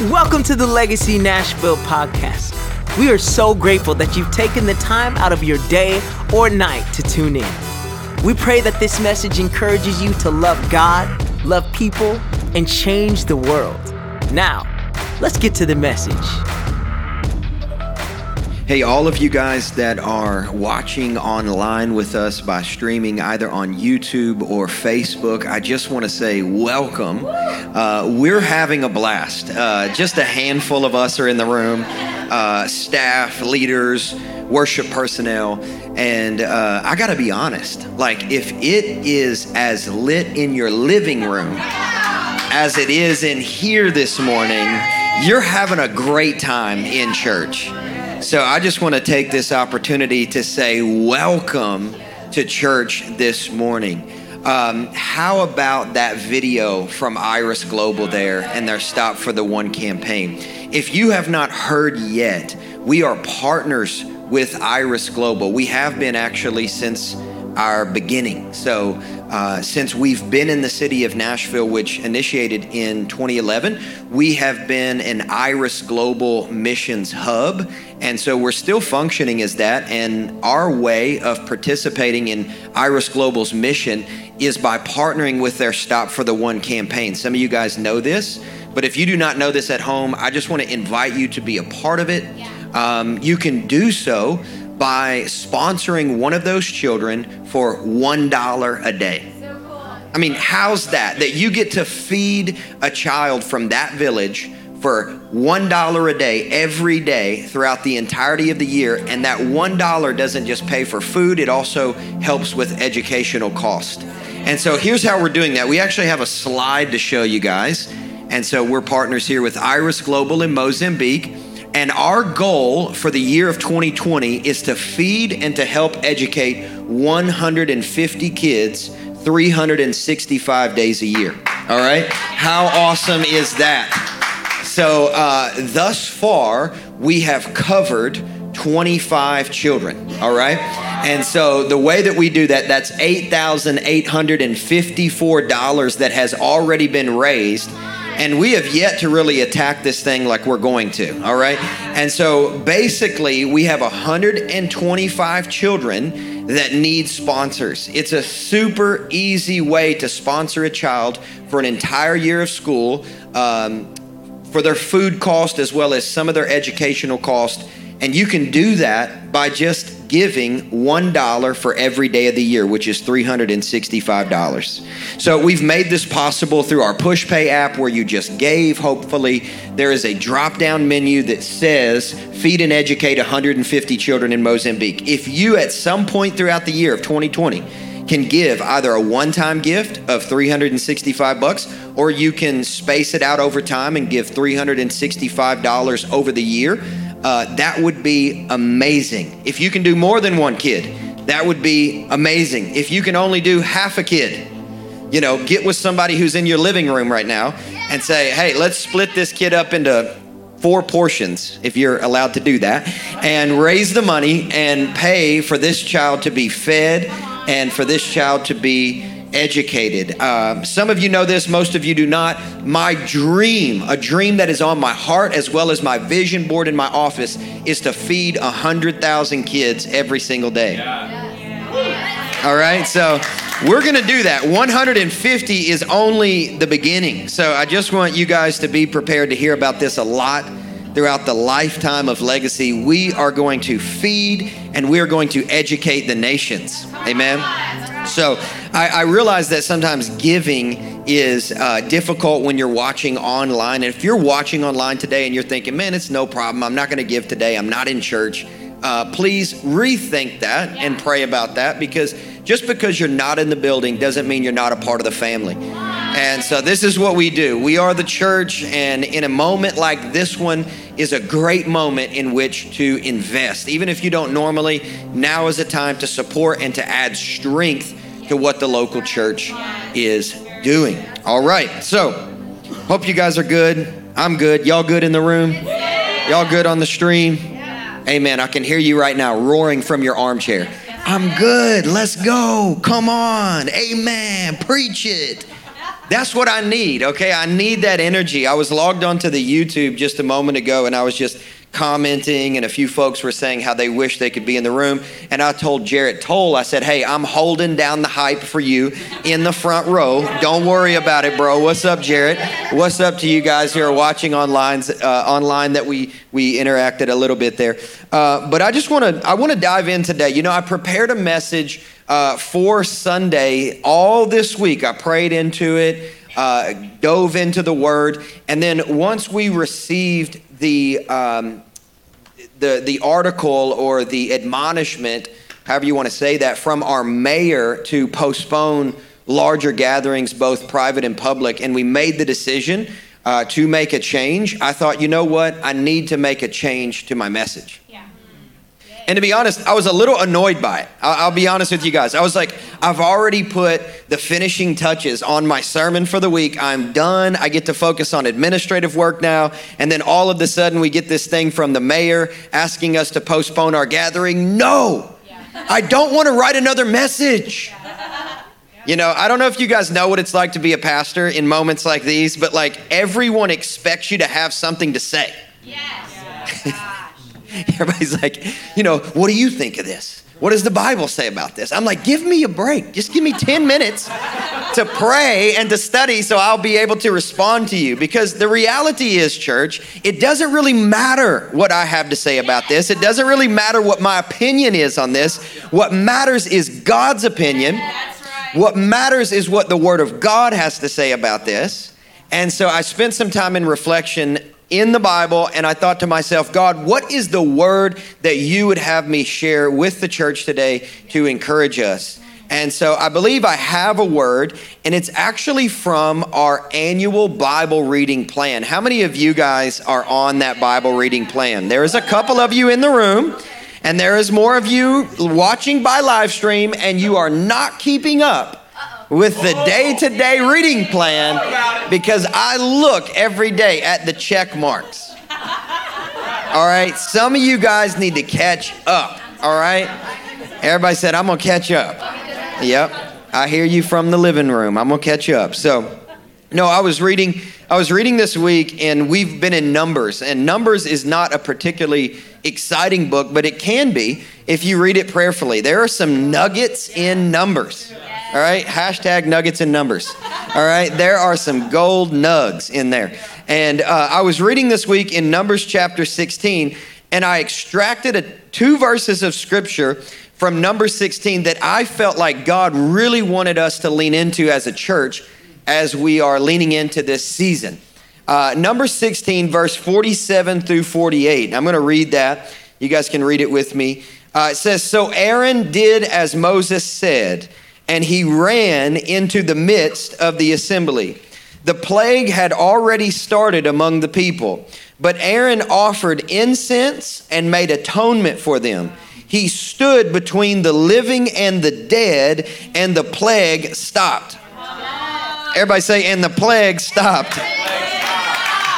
Welcome to the Legacy Nashville podcast. We are so grateful that you've taken the time out of your day or night to tune in. We pray that this message encourages you to love God, love people, and change the world. Now, let's get to the message. Hey, all of you guys that are watching online with us by streaming either on YouTube or Facebook, I just want to say welcome. Uh, we're having a blast. Uh, just a handful of us are in the room uh, staff, leaders, worship personnel. And uh, I got to be honest, like, if it is as lit in your living room as it is in here this morning, you're having a great time in church. So I just want to take this opportunity to say welcome to church this morning. Um, how about that video from Iris Global there and their Stop for the One campaign? If you have not heard yet, we are partners with Iris Global. We have been actually since our beginning. So, uh, since we've been in the city of Nashville, which initiated in 2011, we have been an Iris Global Missions Hub. And so we're still functioning as that. And our way of participating in Iris Global's mission is by partnering with their Stop for the One campaign. Some of you guys know this, but if you do not know this at home, I just want to invite you to be a part of it. Um, you can do so by sponsoring one of those children for $1 a day. I mean, how's that? That you get to feed a child from that village for $1 a day every day throughout the entirety of the year. And that $1 doesn't just pay for food, it also helps with educational cost. And so here's how we're doing that. We actually have a slide to show you guys. And so we're partners here with Iris Global in Mozambique. And our goal for the year of 2020 is to feed and to help educate 150 kids 365 days a year. All right? How awesome is that? So, uh, thus far, we have covered 25 children. All right? And so, the way that we do that, that's $8,854 that has already been raised and we have yet to really attack this thing like we're going to all right? And so basically we have 125 children that need sponsors. It's a super easy way to sponsor a child for an entire year of school um, for their food cost as well as some of their educational cost. And you can do that by just giving $1 for every day of the year, which is $365. So we've made this possible through our PushPay app where you just gave, hopefully. There is a drop down menu that says feed and educate 150 children in Mozambique. If you at some point throughout the year of 2020 can give either a one-time gift of 365 bucks or you can space it out over time and give $365 over the year uh, that would be amazing. If you can do more than one kid, that would be amazing. If you can only do half a kid, you know, get with somebody who's in your living room right now and say, hey, let's split this kid up into four portions, if you're allowed to do that, and raise the money and pay for this child to be fed and for this child to be educated. Uh, some of you know this, most of you do not. My dream, a dream that is on my heart as well as my vision board in my office, is to feed 100,000 kids every single day. All right, so we're going to do that. 150 is only the beginning. So I just want you guys to be prepared to hear about this a lot throughout the lifetime of legacy. We are going to feed and we are going to educate the nations. Amen. So I, I realize that sometimes giving is uh, difficult when you're watching online. And if you're watching online today and you're thinking, man, it's no problem, I'm not going to give today, I'm not in church, uh, please rethink that and pray about that because just because you're not in the building doesn't mean you're not a part of the family. And so this is what we do. We are the church, and in a moment like this one is a great moment in which to invest. Even if you don't normally, now is a time to support and to add strength to what the local church is doing. All right. So, hope you guys are good. I'm good. Y'all good in the room? Y'all good on the stream? Amen. I can hear you right now roaring from your armchair. I'm good. Let's go. Come on. Amen. Preach it. That's what I need, okay? I need that energy. I was logged onto the YouTube just a moment ago and I was just commenting, and a few folks were saying how they wish they could be in the room. And I told Jarrett Toll, I said, Hey, I'm holding down the hype for you in the front row. Don't worry about it, bro. What's up, Jarrett? What's up to you guys who are watching online, uh, online that we, we interacted a little bit there. Uh, but I just want to I want to dive in today. You know, I prepared a message uh, for Sunday all this week. I prayed into it. Uh, dove into the word, and then once we received the um, the the article or the admonishment, however you want to say that, from our mayor to postpone larger gatherings, both private and public, and we made the decision uh, to make a change. I thought, you know what, I need to make a change to my message. And to be honest, I was a little annoyed by it. I'll, I'll, be honest with you guys. I was like, I've already put the finishing touches on my sermon for the week. I'm done. I get to focus on administrative work now. And then all of a sudden, we get this thing from the mayor asking us to postpone our gathering. No, I don't want to write another message. You know, I don't know if you guys know what it's like to be a pastor in moments like these, but like everyone expects you to have something to say. Yes. Everybody's like, you know, what do you think of this? What does the Bible say about this? I'm like, give me a break. Just give me 10 minutes to pray and to study so I'll be able to respond to you. Because the reality is, church, it doesn't really matter what I have to say about this. It doesn't really matter what my opinion is on this. What matters is God's opinion. What matters is what the Word of God has to say about this. And so I spent some time in reflection in the Bible, and I thought to myself, God, what is the word that you would have me share with the church today to encourage us? And so I believe I have a word, and it's actually from our annual Bible reading plan. How many of you guys are on that Bible reading plan? There is a couple of you in the room, and there is more of you watching by live stream, and you are not keeping up with the day to day reading plan because I look every day at the check marks. All right, some of you guys need to catch up. All right, everybody said, I'm gonna catch up. Yep, I hear you from the living room. I'm gonna catch up. So, no, I was reading. I was reading this week, and we've been in Numbers, and Numbers is not a particularly exciting book, but it can be if you read it prayerfully. There are some nuggets in Numbers. All right, hashtag nuggets and numbers. All right, there are some gold nugs in there. And uh, I was reading this week in Numbers chapter 16, and I extracted a, two verses of scripture from number 16 that I felt like God really wanted us to lean into as a church as we are leaning into this season. Uh, number 16, verse 47 through 48. I'm going to read that. You guys can read it with me. Uh, it says, So Aaron did as Moses said and he ran into the midst of the assembly. The plague had already started among the people, but Aaron offered incense and made atonement for them. He stood between the living and the dead, and the plague stopped. Everybody say, and the plague stopped.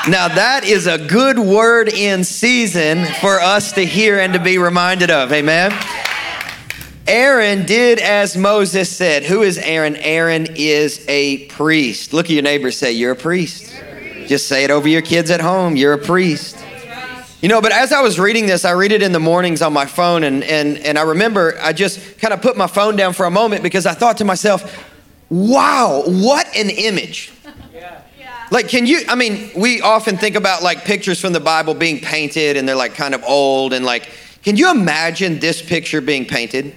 Now, that is a good word in season for us to hear and to be reminded of. Amen. Aaron did as Moses said. Who is Aaron? Aaron is a priest. Look at your neighbor say, You're a priest. Just say it over your kids at home. You're a priest. You know, but as I was reading this, I read it in the mornings on my phone, and, and, and I remember I just kind of put my phone down for a moment because I thought to myself, wow, what an image. Like, can you? I mean, we often think about like pictures from the Bible being painted and they're like kind of old, and like, can you imagine this picture being painted?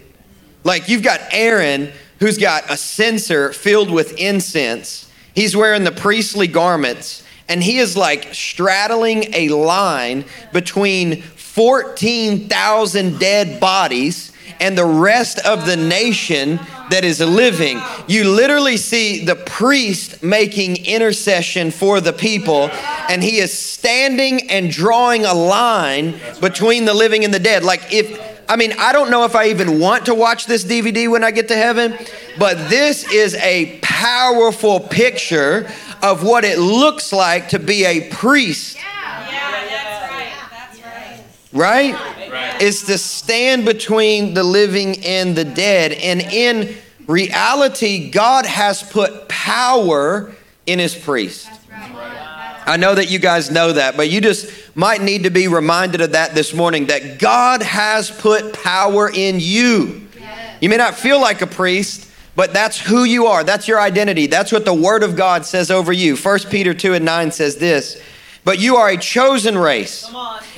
Like you've got Aaron who's got a censer filled with incense. He's wearing the priestly garments and he is like straddling a line between 14,000 dead bodies and the rest of the nation that is living. You literally see the priest making intercession for the people, and he is standing and drawing a line between the living and the dead. Like if I mean, I don't know if I even want to watch this DVD when I get to heaven, but this is a powerful picture of what it looks like to be a priest. Yeah, yeah that's right. That's right. Right? right? It's to stand between the living and the dead. And in reality, God has put power in his priest. I know that you guys know that, but you just might need to be reminded of that this morning that God has put power in you. You may not feel like a priest, but that's who you are. That's your identity. That's what the Word of God says over you. 1 Peter 2 and 9 says this But you are a chosen race,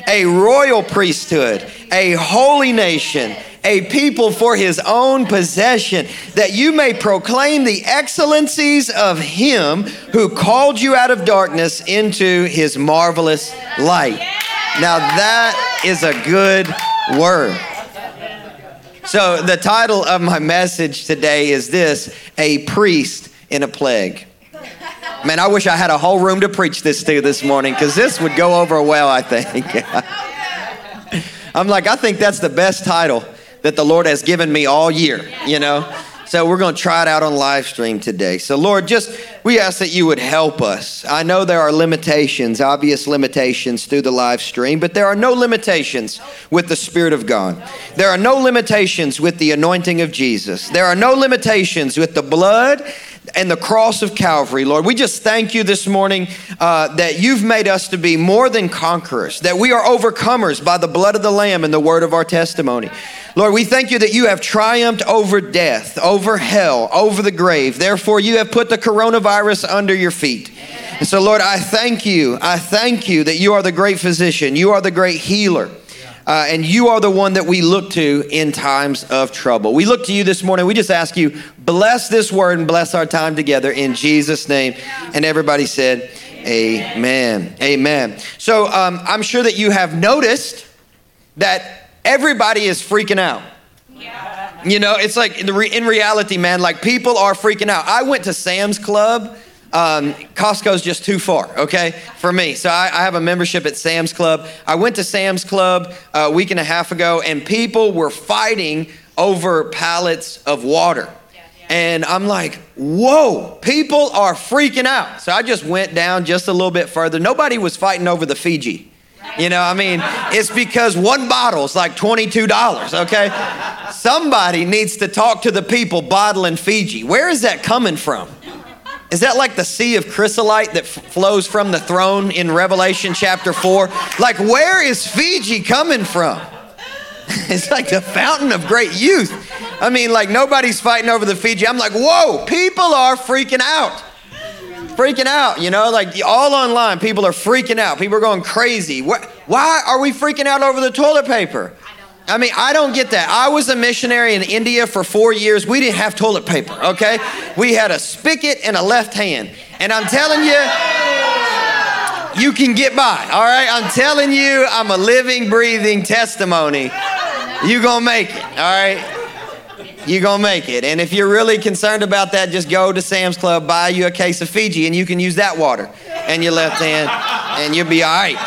a royal priesthood, a holy nation a people for his own possession, that you may proclaim the excellencies of him who called you out of darkness into his marvelous light. Now, that is a good word. So, the title of my message today is this A Priest in a Plague. Man, I wish I had a whole room to preach this to this morning because this would go over well, I think. I'm like, I think that's the best title that the Lord has given me all year, you know? So we're going to try it out on live stream today. So Lord, just we ask that you would help us. I know there are limitations, obvious limitations through the live stream, but there are no limitations with the Spirit of God. There are no limitations with the anointing of Jesus. There are no limitations with the blood and the cross of Calvary, Lord. We just thank you this morning uh, that you've made us to be more than conquerors, that we are overcomers by the blood of the Lamb and the word of our testimony. Lord, we thank you that you have triumphed over death, over hell, over the grave. Therefore, you have put the coronavirus under your feet. And so, Lord, I thank you. I thank you that you are the great physician, you are the great healer. Uh, and you are the one that we look to in times of trouble. We look to you this morning. We just ask you, bless this word and bless our time together in Jesus' name. And everybody said, Amen. Amen. So um, I'm sure that you have noticed that everybody is freaking out. Yeah. You know, it's like in, re- in, reality, man, like people are freaking out. I went to Sam's Club. Um, Costco's just too far, okay, for me. So I, I, have a membership at Sam's Club. I went to Sam's Club a week and a half ago, and people were fighting over pallets of water. And I'm like, whoa, people are freaking out. So I just went down just a little bit further. Nobody was fighting over the Fiji. You know, I mean, it's because one bottle is like $22, okay? Somebody needs to talk to the people bottling Fiji. Where is that coming from? Is that like the sea of chrysolite that f- flows from the throne in Revelation chapter 4? Like, where is Fiji coming from? it's like the fountain of great youth. I mean, like, nobody's fighting over the Fiji. I'm like, whoa, people are freaking out freaking out, you know, like all online, people are freaking out. People are going crazy. Why are we freaking out over the toilet paper? I mean, I don't get that. I was a missionary in India for four years. We didn't have toilet paper, okay? We had a spigot and a left hand. And I'm telling you, you can get by, all right? I'm telling you, I'm a living, breathing testimony. You gonna make it, all right? you're to make it. And if you're really concerned about that, just go to Sam's Club, buy you a case of Fiji, and you can use that water and your left hand, and you'll be all right.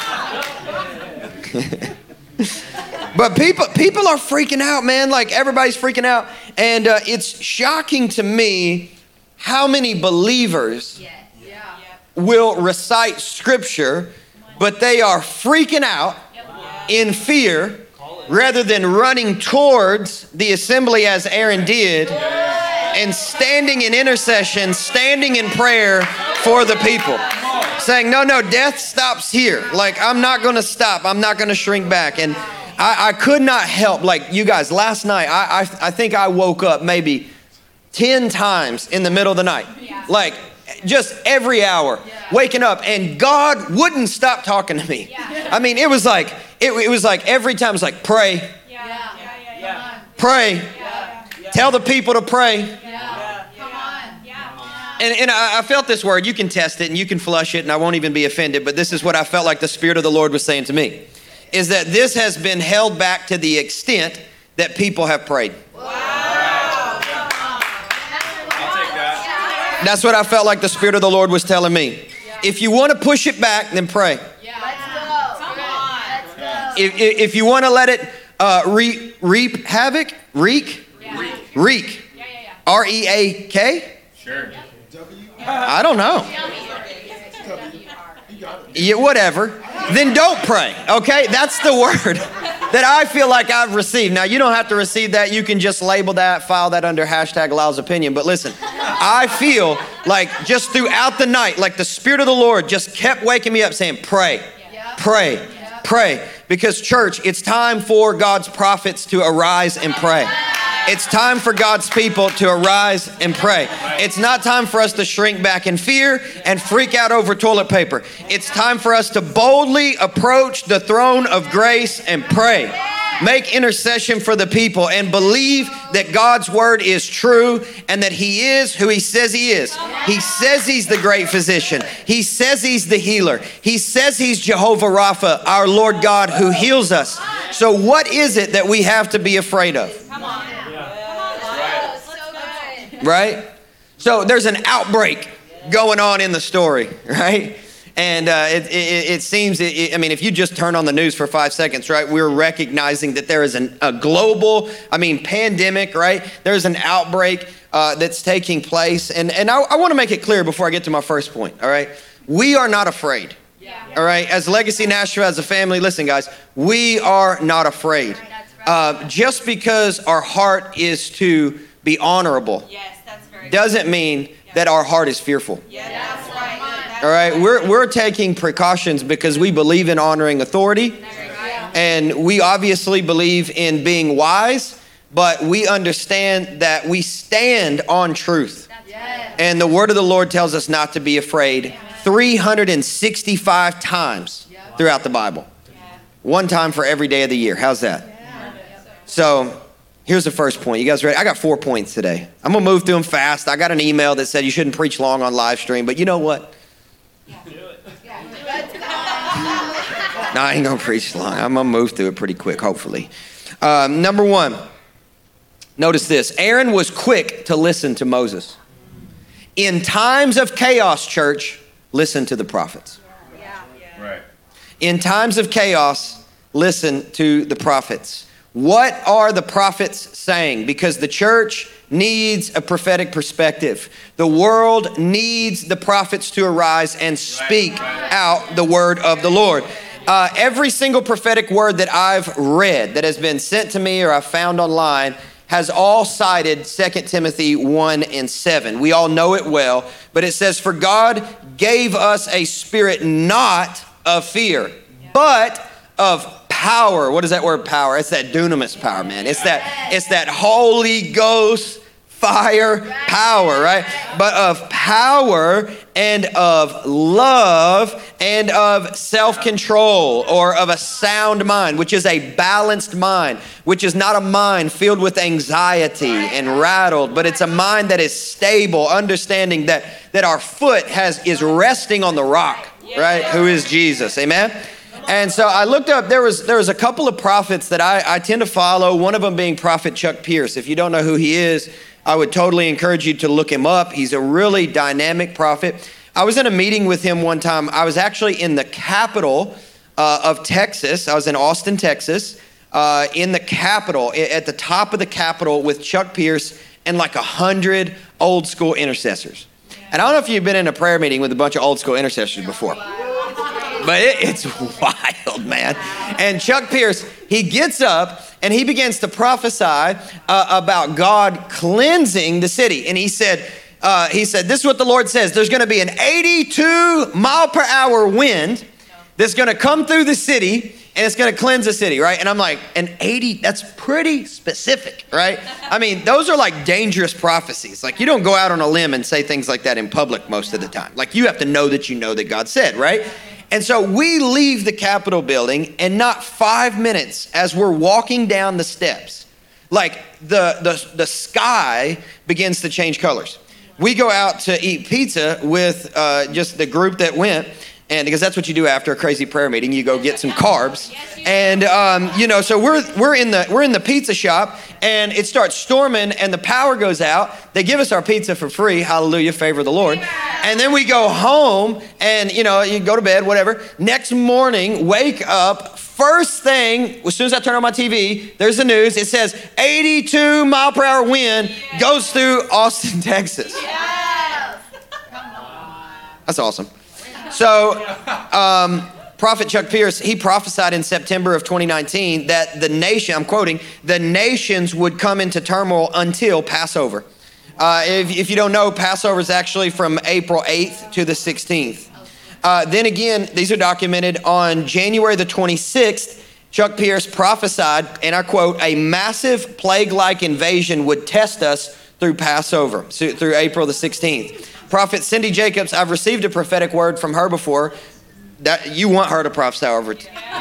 but people, people are freaking out, man. Like everybody's freaking out. And uh, it's shocking to me how many believers will recite scripture, but they are freaking out in fear rather than running towards the assembly as Aaron did and standing in intercession, standing in prayer for the people. Saying, no, no, death stops here. Like, I'm not going to stop. I'm not going to shrink back. And I, I, could not help, like, you guys, last night, I, I, I think I woke up maybe 10 times in the middle of the night. Like, just every hour, waking up, and God wouldn't stop talking to me. I mean, it was like, it, it was like every time, it's like, pray, pray, tell the people to pray. And, and I, I felt this word. You can test it and you can flush it, and I won't even be offended, but this is what I felt like the Spirit of the Lord was saying to me is that this has been held back to the extent that people have prayed. Wow. That's what I felt like the Spirit of the Lord was telling me. If you want to push it back, then pray. If, if you want to let it uh, re- reap havoc, reek, reek, R E A K. Sure. I don't know. Yeah, whatever. Then don't pray. Okay, that's the word. that I feel like I've received. Now, you don't have to receive that. You can just label that, file that under hashtag Lyle's opinion. But listen, I feel like just throughout the night, like the Spirit of the Lord just kept waking me up saying, pray, pray, pray. Because, church, it's time for God's prophets to arise and pray. It's time for God's people to arise and pray. It's not time for us to shrink back in fear and freak out over toilet paper. It's time for us to boldly approach the throne of grace and pray. Make intercession for the people and believe that God's word is true and that He is who He says He is. He says He's the great physician. He says He's the healer. He says He's Jehovah Rapha, our Lord God who heals us. So, what is it that we have to be afraid of? Right? So there's an outbreak going on in the story, right? And uh, it, it, it, seems, it, I mean, if you just turn on the news for five seconds, right, we're recognizing that there is an, a global, I mean, pandemic, right? There's an outbreak uh, that's taking place. And, and I, I want to make it clear before I get to my first point, all right? We are not afraid. Yeah. All right, as Legacy Nashville, as a family, listen, guys, we are not afraid. Uh, just because our heart is to be honorable. Yes doesn't mean that our heart is fearful. All right, we're, we're taking precautions because we believe in honoring authority. And we obviously believe in being wise, but we understand that we stand on truth. And the word of the Lord tells us not to be afraid 365 times throughout the Bible. One time for every day of the year. How's that? So Here's the first point. You guys ready? I got four points today. I'm going to move through them fast. I got an email that said you shouldn't preach long on live stream, but you know what? no, I ain't going to preach long. I'm going to move through it pretty quick, hopefully. Um, number one, notice this Aaron was quick to listen to Moses. In times of chaos, church, listen to the prophets. Yeah. Right. In times of chaos, listen to the prophets. What are the prophets saying? Because the church needs a prophetic perspective. The world needs the prophets to arise and speak out the word of the Lord. Uh, every single prophetic word that I've read that has been sent to me or I've found online has all cited 2 Timothy 1 and 7. We all know it well, but it says, For God gave us a spirit not of fear, but of power. What is that word power? It's that dunamis power, man. It's that it's that Holy Ghost fire power, right? But of power and of love and of self control or of a sound mind, which is a balanced mind, which is not a mind filled with anxiety and rattled, but it's a mind that is stable, understanding that, that our foot has, is resting on the rock, right? Who is Jesus. Amen? And so I looked up, there was, there was a couple of prophets that I, I tend to follow, one of them being Prophet Chuck Pierce. If you don't know who he is, I would totally encourage you to look him up. He's a really dynamic prophet. I was in a meeting with him one time. I was actually in the capital uh, of Texas. I was in Austin, Texas, uh, in the capital, at the top of the capital with Chuck Pierce and like a hundred old school intercessors. And I don't know if you've been in a prayer meeting with a bunch of old school intercessors before but it, it's wild, man. And Chuck Pierce, he gets up and he begins to prophesy uh, about God cleansing the city. And he said, uh, he said, this is what the Lord says. There's going to be an 82 mile per hour wind that's going to come through the city and it's going to cleanse the city, right? And I'm like, an 80, that's pretty specific, right? I mean, those are like dangerous prophecies. Like, you don't go out on a limb and say things like that in public most of the time. Like, you have to know that you know that God said, right? And so we leave the Capitol building, and not five minutes as we're walking down the steps, like the, the, the sky begins to change colors. We go out to eat pizza with uh, just the group that went, and because that's what you do after a crazy prayer meeting you go get some carbs. And um, you know so we're we're in the we're in the pizza shop and it starts storming and the power goes out. They give us our pizza for free. Hallelujah favor of the lord. And then we go home and you know you go to bed whatever. Next morning wake up first thing as soon as i turn on my tv there's the news. It says 82 mile per hour wind goes through austin texas. That's awesome so, um, Prophet Chuck Pierce, he prophesied in September of 2019 that the nation, I'm quoting, the nations would come into turmoil until Passover. Uh, if, if, you don't know, Passover is actually from April 8th to the 16th. Uh, then again, these are documented on January the 26th. Chuck Pierce prophesied, and I quote, a massive plague like invasion would test us through Passover, through April the 16th. Prophet Cindy Jacobs, I've received a prophetic word from her before. That you want her to prophesy over,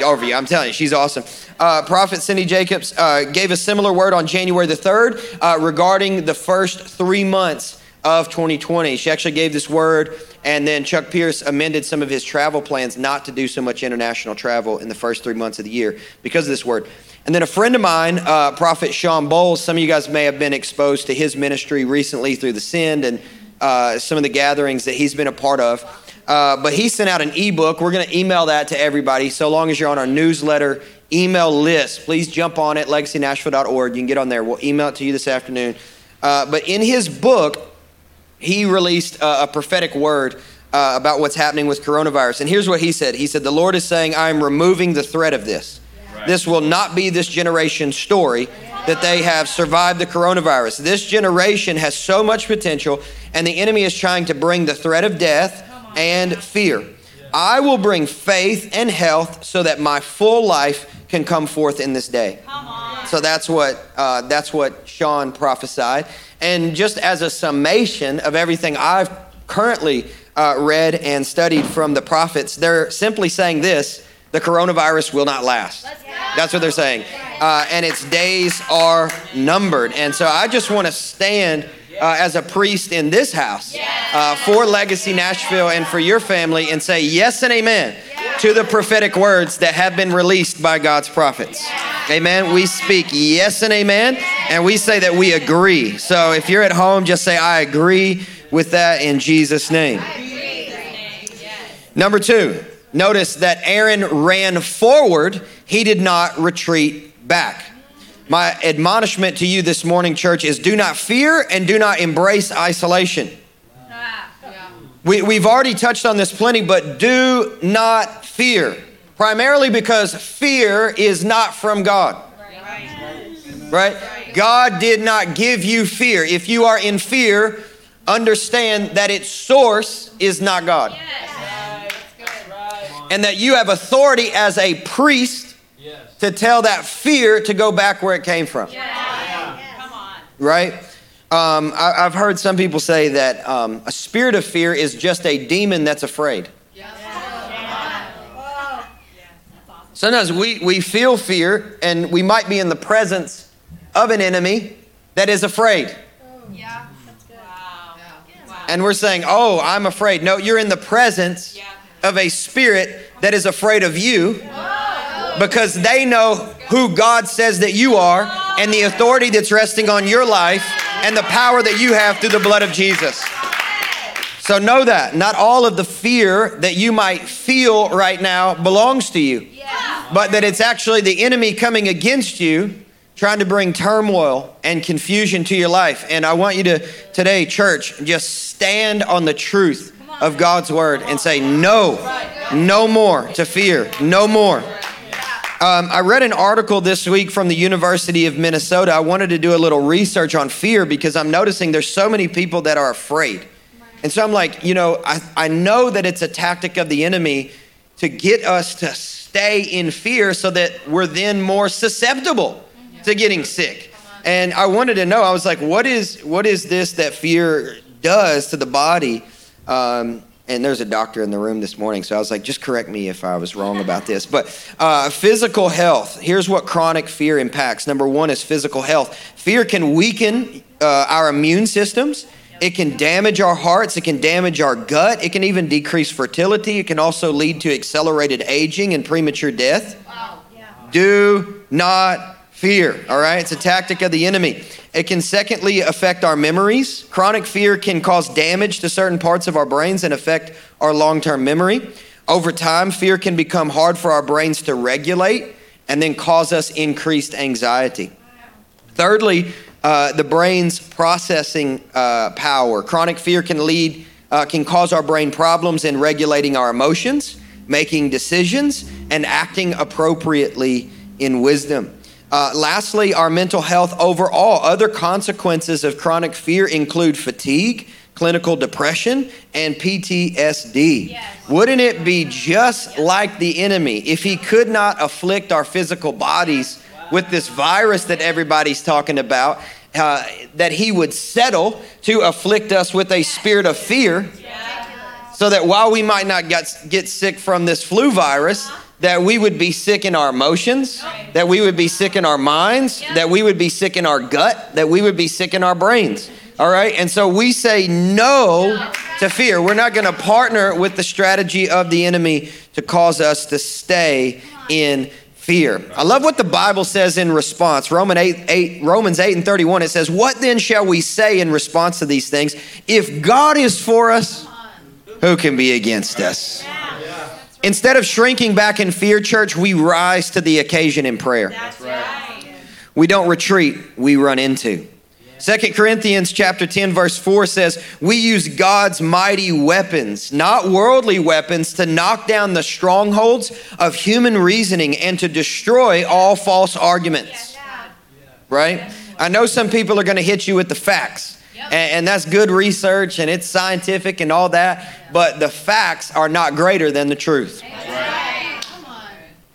over you. I'm telling you, she's awesome. Uh, Prophet Cindy Jacobs uh, gave a similar word on January the 3rd uh, regarding the first three months of 2020. She actually gave this word, and then Chuck Pierce amended some of his travel plans not to do so much international travel in the first three months of the year because of this word. And then a friend of mine, uh, Prophet Shawn Bolz, some of you guys may have been exposed to his ministry recently through the Send and uh, some of the gatherings that he's been a part of. Uh, but he sent out an ebook. We're going to email that to everybody. So long as you're on our newsletter email list, please jump on it, legacynashville.org. You can get on there. We'll email it to you this afternoon. Uh, but in his book, he released a, a prophetic word uh, about what's happening with coronavirus. And here's what he said He said, The Lord is saying, I am removing the threat of this. Right. This will not be this generation's story that they have survived the coronavirus. This generation has so much potential, and the enemy is trying to bring the threat of death and fear. I will bring faith and health so that my full life can come forth in this day. So that's what uh, that's what Shawn prophesied. And just as a summation of everything I've currently uh, read and studied from the prophets, they're simply saying this the coronavirus will not last. That's what they're saying. Uh, and its days are numbered. And so I just want to stand uh, as a priest in this house uh, for Legacy Nashville and for your family and say yes and amen to the prophetic words that have been released by God's prophets. Amen. We speak yes and amen, and we say that we agree. So if you're at home, just say, I agree with that in Jesus' name. Number two, notice that Aaron ran forward, he did not retreat back. My admonishment to you this morning, church, is do not fear and do not embrace isolation. We, we've already touched on this plenty, but do not fear primarily because fear is not from God. Right? God did not give you fear. If you are in fear, understand that its source is not God. And that you have authority as a priest to tell that fear to go back where it came from. Right? Um, I, have heard some people say that um, a spirit of fear is just a demon that's afraid. Sometimes we, we feel fear and we might be in the presence of an enemy that is afraid. Yeah, that's good. Wow. And we're saying, oh, I'm afraid. No, you're in the presence of a spirit that is afraid of you because they know who God says that you are and the authority that's resting on your life and the power that you have through the blood of Jesus. So know that not all of the fear that you might feel right now belongs to you, but that it's actually the enemy coming against you, trying to bring turmoil and confusion to your life. And I want you to today, church, just stand on the truth of God's word and say, No, no more to fear, no more. Um, I read an article this week from the University of Minnesota. I wanted to do a little research on fear because I'm noticing there's so many people that are afraid. And so I'm like, you know, I, I know that it's a tactic of the enemy to get us to stay in fear so that we're then more susceptible to getting sick. And I wanted to know, I was like, what is, what is this that fear does to the body? Um, and there's a doctor in the room this morning, so I was like, just correct me if I was wrong about this. But uh, physical health, here's what chronic fear impacts. Number one is physical health. Fear can weaken uh, our immune systems. It can damage our hearts. It can damage our gut. It can even decrease fertility. It can also lead to accelerated aging and premature death. Wow. Yeah. Do not fear, all right? It's a tactic of the enemy. It can, secondly, affect our memories. Chronic fear can cause damage to certain parts of our brains and affect our long term memory. Over time, fear can become hard for our brains to regulate and then cause us increased anxiety. Thirdly, uh, the brain's processing uh, power. Chronic fear can lead, uh, can cause our brain problems in regulating our emotions. making decisions, and acting appropriately in wisdom. Uh, lastly, our mental health overall. Other consequences of chronic fear include fatigue, clinical depression, and PTSD. Yes. Wouldn't it be just like the enemy if he could not afflict our physical bodies with this virus that everybody's talking about? Uh, that he would settle to afflict us with a spirit of fear so that while we might not get, get sick from this flu virus, that we would be sick in our emotions, that we would be sick in our minds, that we would be sick in our gut, that we would be sick in our brains. All right? And so we say no to fear. We're not going to partner with the strategy of the enemy to cause us to stay in fear. I love what the Bible says in response. Roman 8, 8, Romans 8 and 31, it says, What then shall we say in response to these things? If God is for us, who can be against us? Instead of shrinking back in fear, church, we rise to the occasion in prayer. That's right. We don't retreat, we run into. Second Corinthians chapter 10 verse 4 says, "We use God's mighty weapons, not worldly weapons, to knock down the strongholds of human reasoning and to destroy all false arguments." Right? I know some people are going to hit you with the facts. And, and, that's good research and it's scientific and all that, but the facts are not greater than the truth.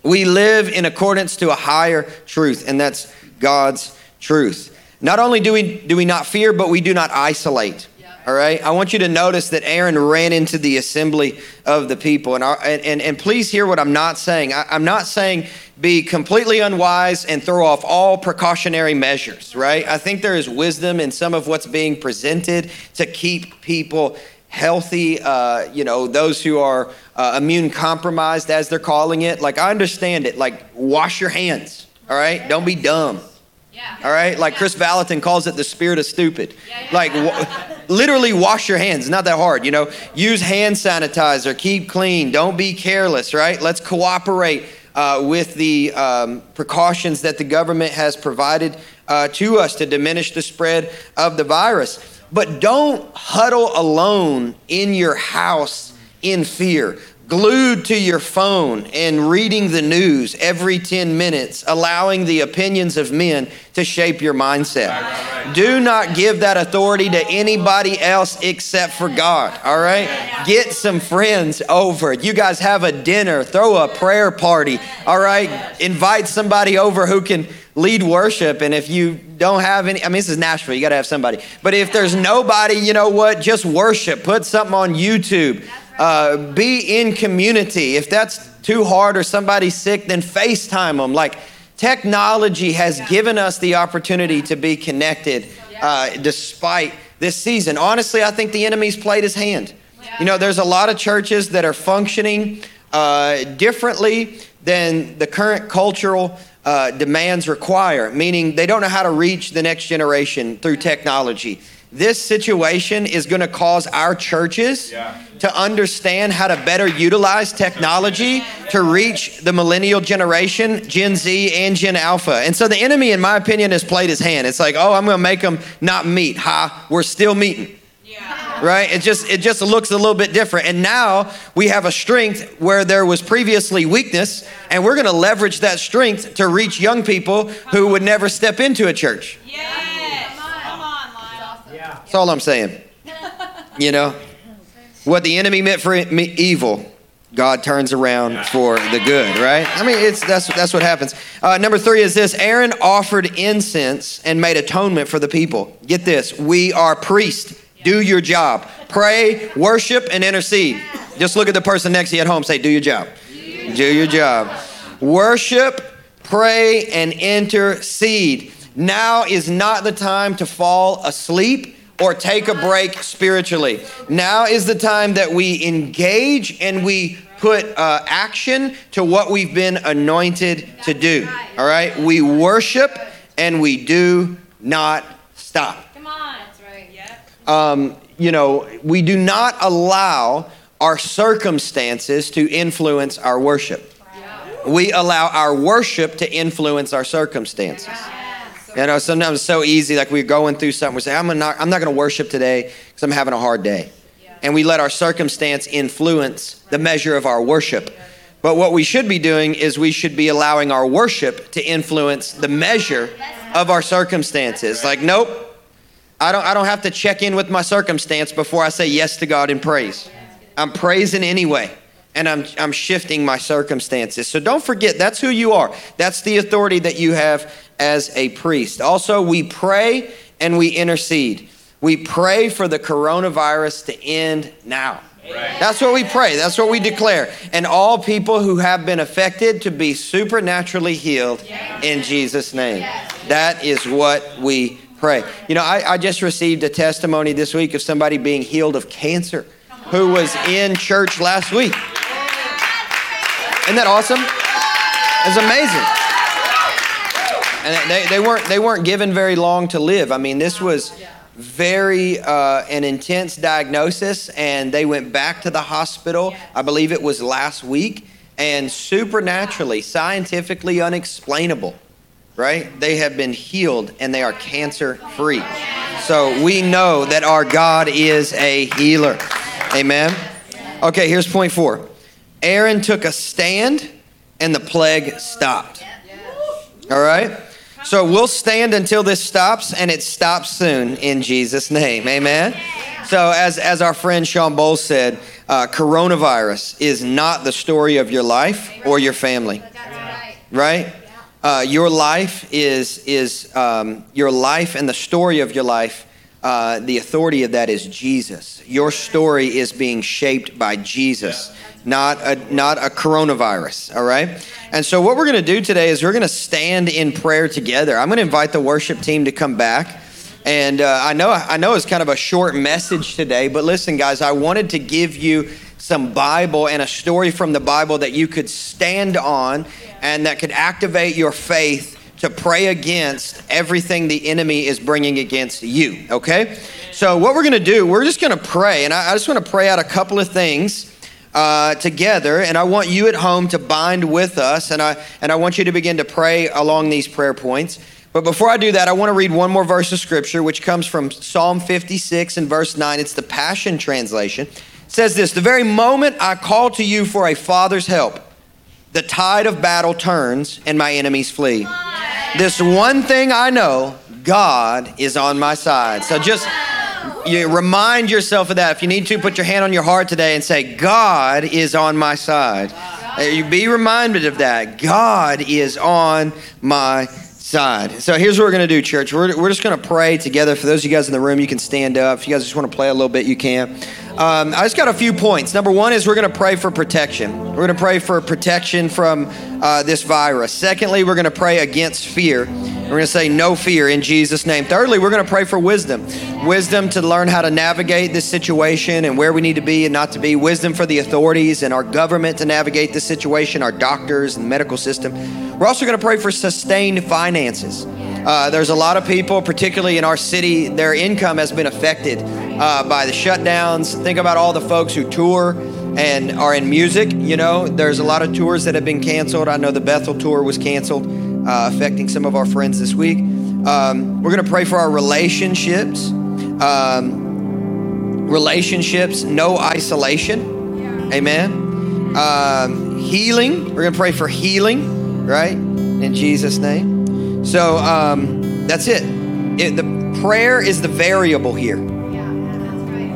We live in accordance to a higher truth, and that's God's truth. Not only do we, do we not fear, but we do not isolate. All right. I want you to notice that Aaron ran into the assembly of the people. And, our, and, and, please hear what I'm not saying. I, I'm not saying be completely unwise and throw off all precautionary measures, right? I think there is wisdom in some of what's being presented to keep people healthy, uh, you know, those who are uh, immune compromised, as they're calling it. Like, I understand it. Like, wash your hands, all right? Don't be dumb. All right? Like Kris Vallotton calls it the spirit of stupid. Like, literally wash your hands. not that hard, you know? Use hand sanitizer. Keep clean. Don't be careless, right? Let's cooperate uh, with the um, precautions that the government has provided uh, to us to diminish the spread of the virus. But don't huddle alone in your house in fear glued to your phone and reading the news every 10 minutes, allowing the opinions of men to shape your mindset. Do not give that authority to anybody else except for God, all right? Get some friends over. You guys have a dinner, throw a prayer party, all right? Invite somebody over who can lead worship. And if you don't have any, I mean, this is Nashville, you got to have somebody. But if there's nobody, you know what? Just worship. Put something on YouTube. Uh, be in community. If that's too hard or somebody's sick, then FaceTime them. Like technology has given us the opportunity to be connected uh, despite this season. Honestly, I think the enemy's played his hand. You know, there's a lot of churches that are functioning uh, differently than the current cultural uh, demands require, meaning they don't know how to reach the next generation through technology. This situation is going to cause our churches yeah. to understand how to better utilize technology to reach the millennial generation, Gen Z and Gen Alpha. And so the enemy, in my opinion, has played his hand. It's like, oh, I'm going to make them not meet. Ha, we're still meeting. Yeah. Right? It just it just looks a little bit different. And now we have a strength where there was previously weakness, and we're going to leverage that strength to reach young people who would never step into a church. Yeah. That's all I'm saying. You know, what the enemy meant for evil, God turns around for the good, right? I mean, it's that's that's what happens. Uh, number three is this: Aaron offered incense and made atonement for the people. Get this: we are priests. Do your job. Pray, worship, and intercede. Just look at the person next to you at home. Say, "Do your job. Do your job. Worship, pray, and intercede." Now is not the time to fall asleep or take a break spiritually. Now is the time that we engage and we put uh, action to what we've been anointed to do. All right? We worship and we do not stop. Come on. That's right. Yeah. Um, you know, we do not allow our circumstances to influence our worship. We allow our worship to influence our circumstances. You know, sometimes it's so easy. Like we're going through something, we say, "I'm not, I'm not going to worship today because I'm having a hard day." And we let our circumstance influence the measure of our worship. But what we should be doing is we should be allowing our worship to influence the measure of our circumstances. Like, nope, I don't, I don't have to check in with my circumstance before I say yes to God in praise. I'm praising anyway, and I'm, I'm shifting my circumstances. So don't forget, that's who you are. That's the authority that you have as a priest. Also, we pray and we intercede. We pray for the coronavirus to end now. That's what we pray. That's what we declare. And all people who have been affected to be supernaturally healed in Jesus' name. That is what we pray. You know, I, I just received a testimony this week of somebody being healed of cancer who was in church last week. Isn't that awesome? It's amazing. And they, they, weren't, they weren't given very long to live. I mean, this was very uh, an intense diagnosis, and they went back to the hospital. I believe it was last week, and supernaturally, scientifically unexplainable, right? They have been healed and they are cancer free. So we know that our God is a healer. Amen. Okay, here's point four Aaron took a stand, and the plague stopped. All right? So we'll stand until this stops, and it stops soon in Jesus' name. Amen. So, as, as our friend Shawn Bolz said, uh, coronavirus is not the story of your life or your family. Right? Uh, your life is, is um, your life and the story of your life. Uh, the authority of that is Jesus. Your story is being shaped by Jesus not a, not a coronavirus, all right? And so, what we're going to do today is we're going to stand in prayer together. I'm going to invite the worship team to come back. And uh, I know I know it's kind of a short message today, but listen, guys, I wanted to give you some Bible and a story from the Bible that you could stand on and that could activate your faith to pray against everything the enemy is bringing against you, okay? So, what we're gonna do, we're just gonna pray, and I, I just wanna pray out a couple of things uh, together, and I want you at home to bind with us, and I, and I want you to begin to pray along these prayer points. But before I do that, I want to read one more verse of scripture, which comes from Psalm 56 and verse 9. It's the Passion Translation. It says this The very moment I call to you for a father's help, the tide of battle turns and my enemies flee. This one thing I know God is on my side. So just you remind yourself of that. If you need to, put your hand on your heart today and say, God is on my side. Uh, you be reminded of that. God is on my side. So here's what we're going to do, church. We're, we're just going to pray together. For those of you guys in the room, you can stand up. If you guys just want to play a little bit, you can. Um, I just got a few points. Number one is we're going to pray for protection. We're going to pray for protection from uh, this virus. Secondly, we're going to pray against fear. We're going to say no fear in Jesus' name. Thirdly, we're going to pray for wisdom wisdom to learn how to navigate this situation and where we need to be and not to be, wisdom for the authorities and our government to navigate this situation, our doctors and medical system. We're also going to pray for sustained finances. Uh, there's a lot of people, particularly in our city, their income has been affected uh, by the shutdowns. Think about all the folks who tour and are in music. You know, there's a lot of tours that have been canceled. I know the Bethel tour was canceled, uh, affecting some of our friends this week. Um, we're going to pray for our relationships. Um, relationships, no isolation. Amen. Um, healing. We're going to pray for healing, right? In Jesus' name. So um, that's it. it. The prayer is the variable here.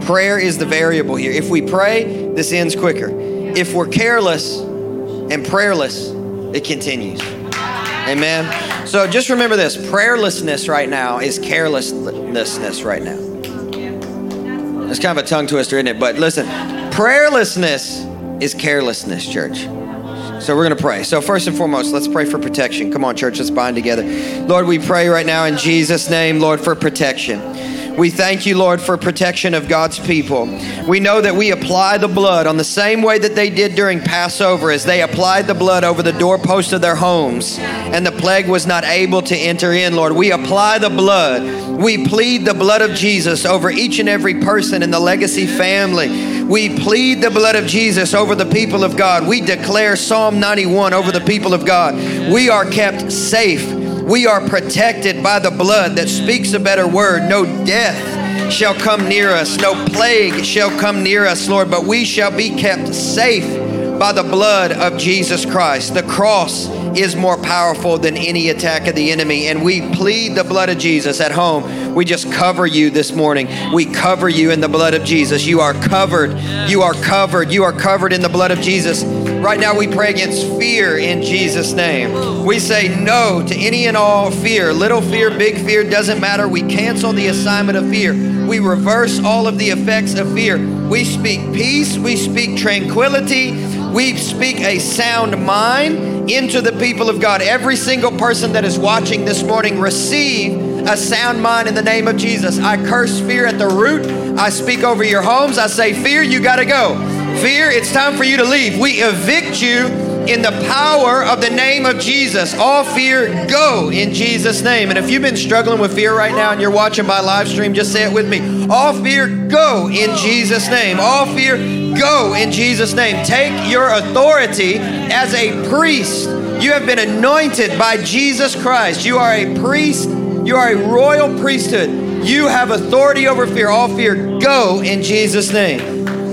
Prayer is the variable here. If we pray, this ends quicker. If we're careless and prayerless, it continues. Amen. So just remember this prayerlessness right now is carelessness right now. It's kind of a tongue twister, isn't it? But listen, prayerlessness is carelessness, church. So we're going to pray. So, first and foremost, let's pray for protection. Come on, church, let's bind together. Lord, we pray right now in Jesus' name, Lord, for protection. We thank you, Lord, for protection of God's people. We know that we apply the blood on the same way that they did during Passover, as they applied the blood over the doorpost of their homes, and the plague was not able to enter in, Lord. We apply the blood. We plead the blood of Jesus over each and every person in the legacy family. We plead the blood of Jesus over the people of God. We declare Psalm 91 over the people of God. We are kept safe we are protected by the blood that speaks a better word. No death shall come near us, no plague shall come near us, Lord, but we shall be kept safe by the blood of Jesus Christ. The cross is more powerful than any attack of the enemy. And we plead the blood of Jesus at home. We just cover you this morning. We cover you in the blood of Jesus. You are covered. You are covered. You are covered in the blood of Jesus. Right now, we pray against fear in Jesus' name. We say no to any and all fear. Little fear, big fear, doesn't matter. We cancel the assignment of fear. We reverse all of the effects of fear. We speak peace. We speak tranquility. We speak a sound mind into the people of God. Every single person that is watching this morning, receive a sound mind in the name of Jesus. I curse fear at the root. I speak over your homes. I say, Fear, you got to go. Fear, it's time for you to leave. We evict you in the power of the name of Jesus. All fear, go in Jesus' name. And if you've been struggling with fear right now and you're watching by live stream, just say it with me. All fear, go in Jesus' name. All fear, go in Jesus' name. Take your authority as a priest. You have been anointed by Jesus Christ. You are a priest, you are a royal priesthood. You have authority over fear. All fear, go in Jesus' name.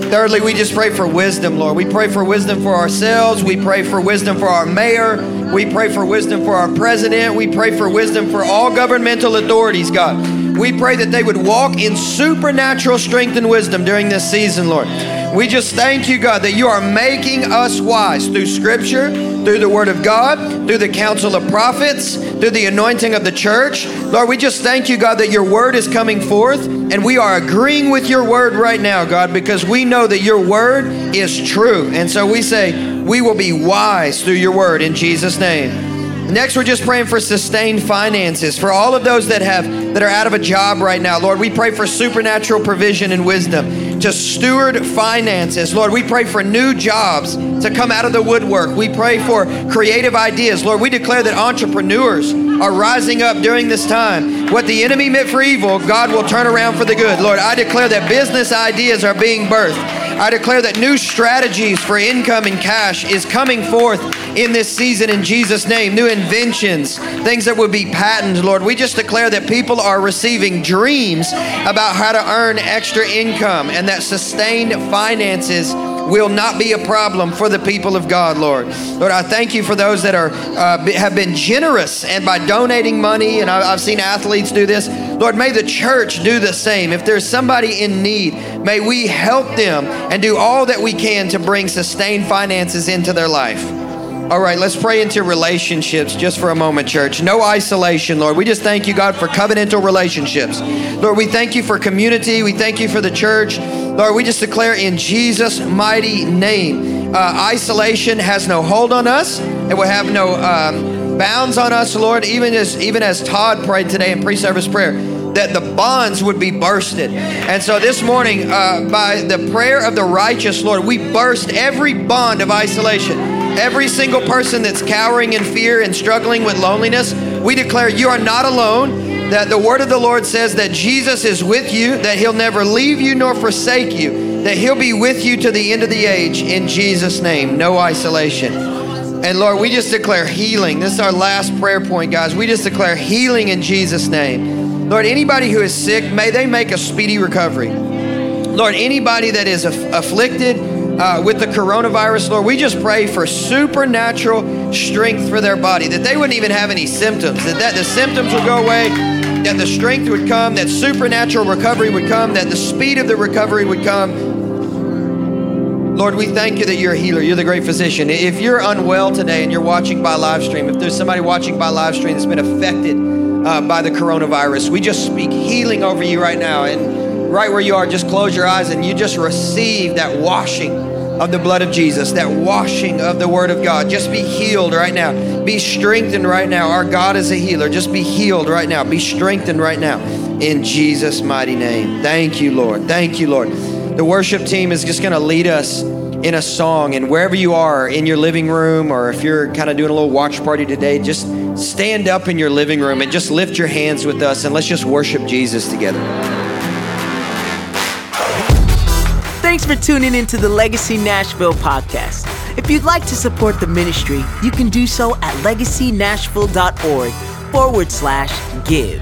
Thirdly, we just pray for wisdom, Lord. We pray for wisdom for ourselves. We pray for wisdom for our mayor. We pray for wisdom for our president. We pray for wisdom for all governmental authorities, God. We pray that they would walk in supernatural strength and wisdom during this season, Lord. We just thank you, God, that you are making us wise through scripture, through the word of God, through the counsel of prophets, through the anointing of the church. Lord, we just thank you, God, that your word is coming forth and we are agreeing with your word right now, God, because we know that your word is true. And so we say, we will be wise through your word in Jesus' name. Next, we're just praying for sustained finances for all of those that have that are out of a job right now. Lord, we pray for supernatural provision and wisdom to steward finances. Lord, we pray for new jobs to come out of the woodwork. We pray for creative ideas. Lord, we declare that entrepreneurs are rising up during this time. What the enemy meant for evil, God will turn around for the good. Lord, I declare that business ideas are being birthed. I declare that new strategies for income and cash is coming forth in this season in Jesus' name. New inventions, things that would be patented, Lord. We just declare that people are receiving dreams about how to earn extra income and that sustained finances will not be a problem for the people of God, Lord. Lord, I thank you for those that are uh, have been generous and by donating money, and I've seen athletes do this. Lord, may the church do the same. If there's somebody in need, may we help them and do all that we can to bring sustained finances into their life. All right, let's pray into relationships just for a moment, church. No isolation, Lord. We just thank you, God, for covenantal relationships. Lord, we thank you for community. We thank you for the church. Lord, we just declare in Jesus' mighty name uh, isolation has no hold on us, it will have no um, bounds on us, Lord. Even as, even as Todd prayed today in pre service prayer, that the bonds would be bursted. And so this morning, uh, by the prayer of the righteous, Lord, we burst every bond of isolation. Every single person that's cowering in fear and struggling with loneliness, we declare you are not alone. That the word of the Lord says that Jesus is with you, that he'll never leave you nor forsake you, that he'll be with you to the end of the age in Jesus' name. No isolation. And Lord, we just declare healing. This is our last prayer point, guys. We just declare healing in Jesus' name. Lord, anybody who is sick, may they make a speedy recovery. Lord, anybody that is aff- afflicted, uh, with the coronavirus, Lord, we just pray for supernatural strength for their body, that they wouldn't even have any symptoms, that, that the symptoms would go away, that the strength would come, that supernatural recovery would come, that the speed of the recovery would come. Lord, we thank you that you're a healer. You're the great physician. If you're unwell today and you're watching by live stream, if there's somebody watching by live stream that's been affected uh, by the coronavirus, we just speak healing over you right now. And right where you are, just close your eyes and you just receive that washing of the blood of Jesus, that washing of the Word of God. Just be healed right now. Be strengthened right now. Our God is a healer. Just be healed right now. Be strengthened right now in Jesus' mighty name. Thank you, Lord. Thank you, Lord. The worship team is just going to lead us in a song. And wherever you are, in your living room, or if you're kind of doing a little watch party today, just stand up in your living room and just lift your hands with us and let's just worship Jesus together. Thanks for tuning into the Legacy Nashville podcast. If you'd like to support the ministry, you can do so at legacynashville.org forward slash give.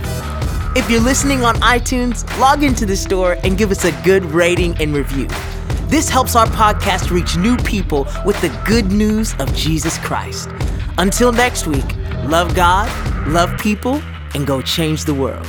If you're listening on iTunes, log into the store and give us a good rating and review. This helps our podcast reach new people with the good news of Jesus Christ. Until next week, love God, love people, and go change the world.